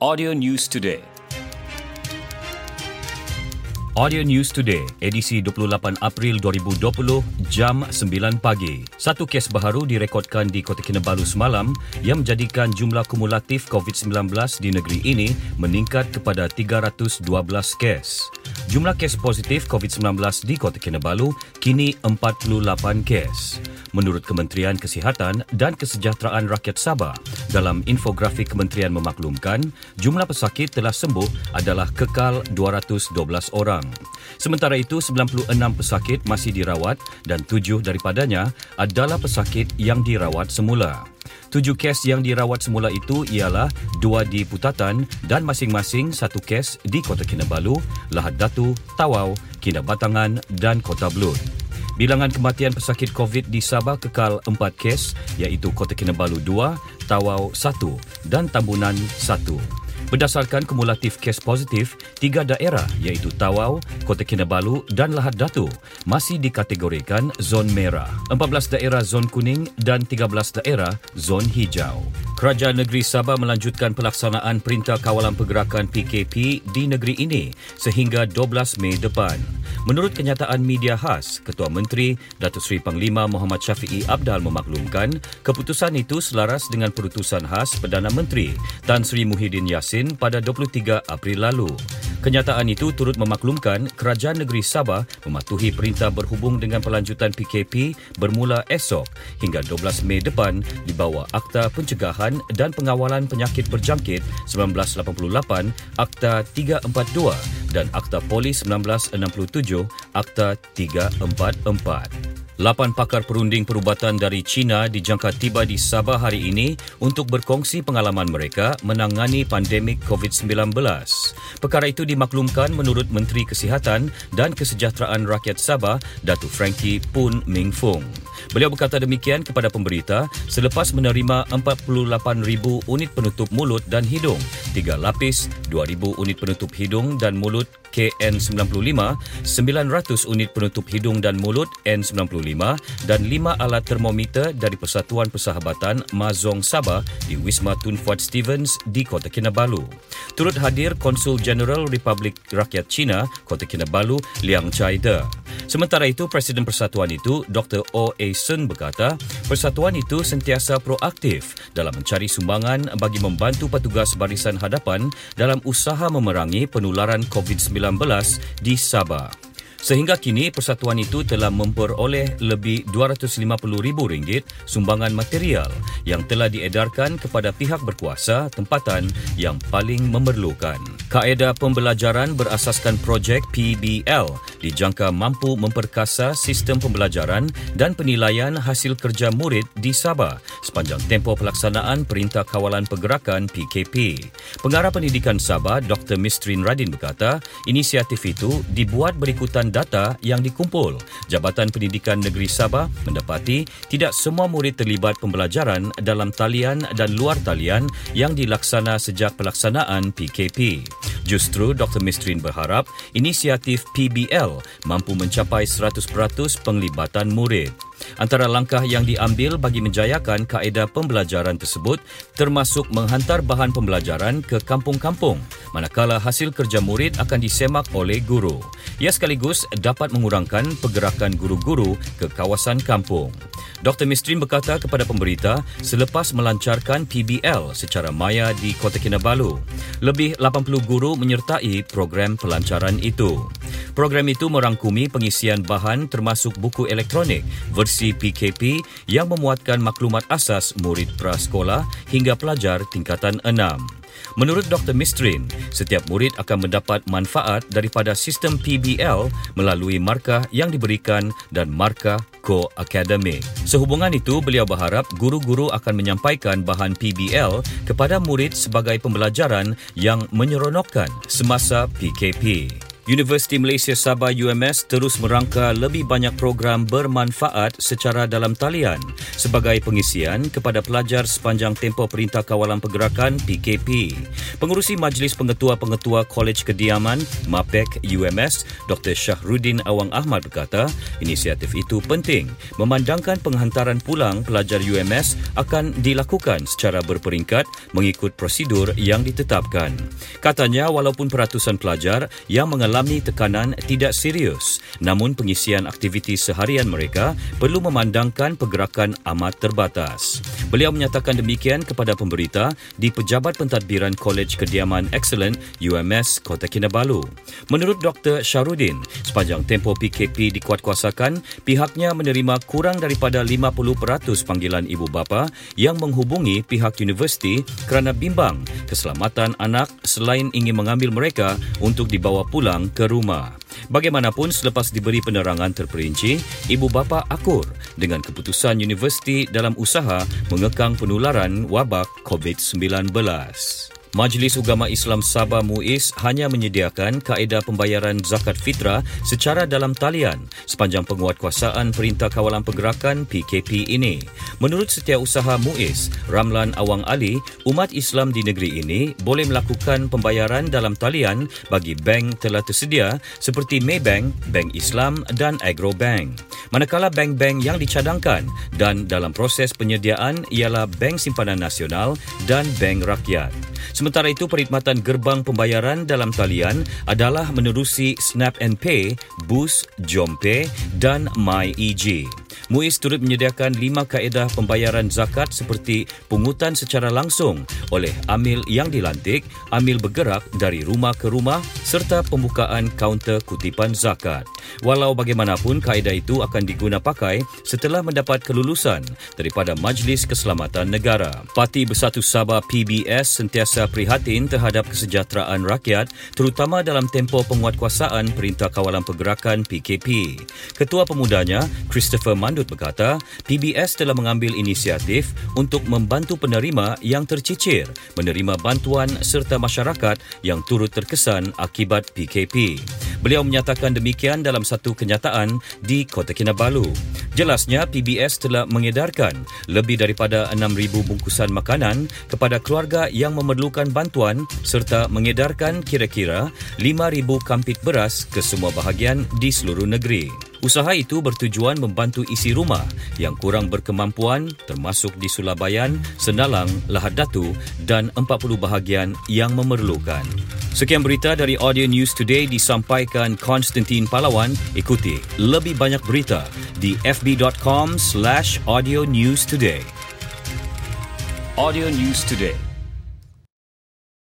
Audio News Today. Audio News Today, edisi 28 April 2020, jam 9 pagi. Satu kes baharu direkodkan di Kota Kinabalu semalam yang menjadikan jumlah kumulatif COVID-19 di negeri ini meningkat kepada 312 kes. Jumlah kes positif COVID-19 di Kota Kinabalu kini 48 kes menurut Kementerian Kesihatan dan Kesejahteraan Rakyat Sabah. Dalam infografik kementerian memaklumkan, jumlah pesakit telah sembuh adalah kekal 212 orang. Sementara itu, 96 pesakit masih dirawat dan tujuh daripadanya adalah pesakit yang dirawat semula. Tujuh kes yang dirawat semula itu ialah dua di Putatan dan masing-masing satu kes di Kota Kinabalu, Lahad Datu, Tawau, Kinabatangan dan Kota Blut. Bilangan kematian pesakit COVID di Sabah kekal 4 kes iaitu Kota Kinabalu 2, Tawau 1 dan Tambunan 1. Berdasarkan kumulatif kes positif, tiga daerah iaitu Tawau, Kota Kinabalu dan Lahad Datu masih dikategorikan zon merah. 14 daerah zon kuning dan 13 daerah zon hijau. Kerajaan Negeri Sabah melanjutkan pelaksanaan Perintah Kawalan Pergerakan PKP di negeri ini sehingga 12 Mei depan. Menurut kenyataan media khas, Ketua Menteri Datuk Seri Panglima Muhammad Syafiee Abdal memaklumkan keputusan itu selaras dengan perutusan khas Perdana Menteri Tan Sri Muhyiddin Yassin pada 23 April lalu. Kenyataan itu turut memaklumkan kerajaan negeri Sabah mematuhi perintah berhubung dengan pelanjutan PKP bermula esok hingga 12 Mei depan di bawah Akta Pencegahan dan Pengawalan Penyakit Berjangkit 1988, Akta 342 dan Akta Polis 1967, Akta 344. Lapan pakar perunding perubatan dari China dijangka tiba di Sabah hari ini untuk berkongsi pengalaman mereka menangani pandemik COVID-19. Perkara itu dimaklumkan menurut Menteri Kesihatan dan Kesejahteraan Rakyat Sabah, Datu Frankie Pun Ming Fung. Beliau berkata demikian kepada pemberita selepas menerima 48,000 unit penutup mulut dan hidung, 3 lapis, 2,000 unit penutup hidung dan mulut KN95, 900 unit penutup hidung dan mulut N95 dan 5 alat termometer dari Persatuan Persahabatan Mazong Sabah di Wisma Tun Fuad Stevens di Kota Kinabalu. Turut hadir Konsul Jeneral Republik Rakyat China Kota Kinabalu Liang Chai-de. Sementara itu, Presiden Persatuan itu, Dr. O. A. Sun berkata, Persatuan itu sentiasa proaktif dalam mencari sumbangan bagi membantu petugas barisan hadapan dalam usaha memerangi penularan COVID-19 di Sabah. Sehingga kini persatuan itu telah memperoleh lebih RM250,000 sumbangan material yang telah diedarkan kepada pihak berkuasa tempatan yang paling memerlukan. Kaedah pembelajaran berasaskan projek PBL dijangka mampu memperkasa sistem pembelajaran dan penilaian hasil kerja murid di Sabah sepanjang tempoh pelaksanaan Perintah Kawalan Pergerakan PKP. Pengarah Pendidikan Sabah Dr. Mistrin Radin berkata, inisiatif itu dibuat berikutan data yang dikumpul. Jabatan Pendidikan Negeri Sabah mendapati tidak semua murid terlibat pembelajaran dalam talian dan luar talian yang dilaksana sejak pelaksanaan PKP. Justru Dr. Mistrin berharap inisiatif PBL mampu mencapai 100% penglibatan murid. Antara langkah yang diambil bagi menjayakan kaedah pembelajaran tersebut termasuk menghantar bahan pembelajaran ke kampung-kampung manakala hasil kerja murid akan disemak oleh guru. Ia sekaligus dapat mengurangkan pergerakan guru-guru ke kawasan kampung. Dr. Mistrin berkata kepada pemberita selepas melancarkan PBL secara maya di Kota Kinabalu. Lebih 80 guru menyertai program pelancaran itu. Program itu merangkumi pengisian bahan termasuk buku elektronik versi PKP yang memuatkan maklumat asas murid prasekolah hingga pelajar tingkatan 6. Menurut Dr. Mistrin, setiap murid akan mendapat manfaat daripada sistem PBL melalui markah yang diberikan dan markah co-academic. Sehubungan itu, beliau berharap guru-guru akan menyampaikan bahan PBL kepada murid sebagai pembelajaran yang menyeronokkan semasa PKP. Universiti Malaysia Sabah UMS terus merangka lebih banyak program bermanfaat secara dalam talian sebagai pengisian kepada pelajar sepanjang tempoh Perintah Kawalan Pergerakan PKP. Pengurusi Majlis Pengetua-Pengetua Kolej Kediaman MAPEC UMS Dr. Syahrudin Awang Ahmad berkata, inisiatif itu penting memandangkan penghantaran pulang pelajar UMS akan dilakukan secara berperingkat mengikut prosedur yang ditetapkan. Katanya walaupun peratusan pelajar yang mengalami mengalami tekanan tidak serius namun pengisian aktiviti seharian mereka perlu memandangkan pergerakan amat terbatas. Beliau menyatakan demikian kepada pemberita di Pejabat Pentadbiran Kolej Kediaman Excellent UMS Kota Kinabalu. Menurut Dr. Syarudin, sepanjang tempoh PKP dikuatkuasakan, pihaknya menerima kurang daripada 50% panggilan ibu bapa yang menghubungi pihak universiti kerana bimbang keselamatan anak selain ingin mengambil mereka untuk dibawa pulang ke rumah. Bagaimanapun selepas diberi penerangan terperinci, ibu bapa akur dengan keputusan universiti dalam usaha mengekang penularan wabak COVID-19. Majlis Ugama Islam Sabah MUIS hanya menyediakan kaedah pembayaran zakat fitrah secara dalam talian sepanjang penguatkuasaan Perintah Kawalan Pergerakan PKP ini. Menurut setiausaha MUIS, Ramlan Awang Ali, umat Islam di negeri ini boleh melakukan pembayaran dalam talian bagi bank telah tersedia seperti Maybank, Bank Islam dan Agro Bank. Manakala bank-bank yang dicadangkan dan dalam proses penyediaan ialah Bank Simpanan Nasional dan Bank Rakyat. Sementara itu, perkhidmatan gerbang pembayaran dalam talian adalah menerusi Snap and Pay, Boost, Jompay dan MyEG. MUIS turut menyediakan lima kaedah pembayaran zakat seperti pungutan secara langsung oleh amil yang dilantik, amil bergerak dari rumah ke rumah serta pembukaan kaunter kutipan zakat. Walau bagaimanapun, kaedah itu akan diguna pakai setelah mendapat kelulusan daripada Majlis Keselamatan Negara. Parti Bersatu Sabah PBS sentiasa prihatin terhadap kesejahteraan rakyat terutama dalam tempoh penguatkuasaan Perintah Kawalan Pergerakan PKP. Ketua Pemudanya, Christopher Mandu Bandut berkata, PBS telah mengambil inisiatif untuk membantu penerima yang tercicir menerima bantuan serta masyarakat yang turut terkesan akibat PKP. Beliau menyatakan demikian dalam satu kenyataan di Kota Kinabalu. Jelasnya, PBS telah mengedarkan lebih daripada 6,000 bungkusan makanan kepada keluarga yang memerlukan bantuan serta mengedarkan kira-kira 5,000 kampit beras ke semua bahagian di seluruh negeri. Usaha itu bertujuan membantu isi rumah yang kurang berkemampuan termasuk di Sulabayan, Senalang, Lahad Datu dan 40 bahagian yang memerlukan. Sekian berita dari Audio News Today disampaikan Konstantin Palawan. Ikuti lebih banyak berita di fb.com slash audio news today. Audio News Today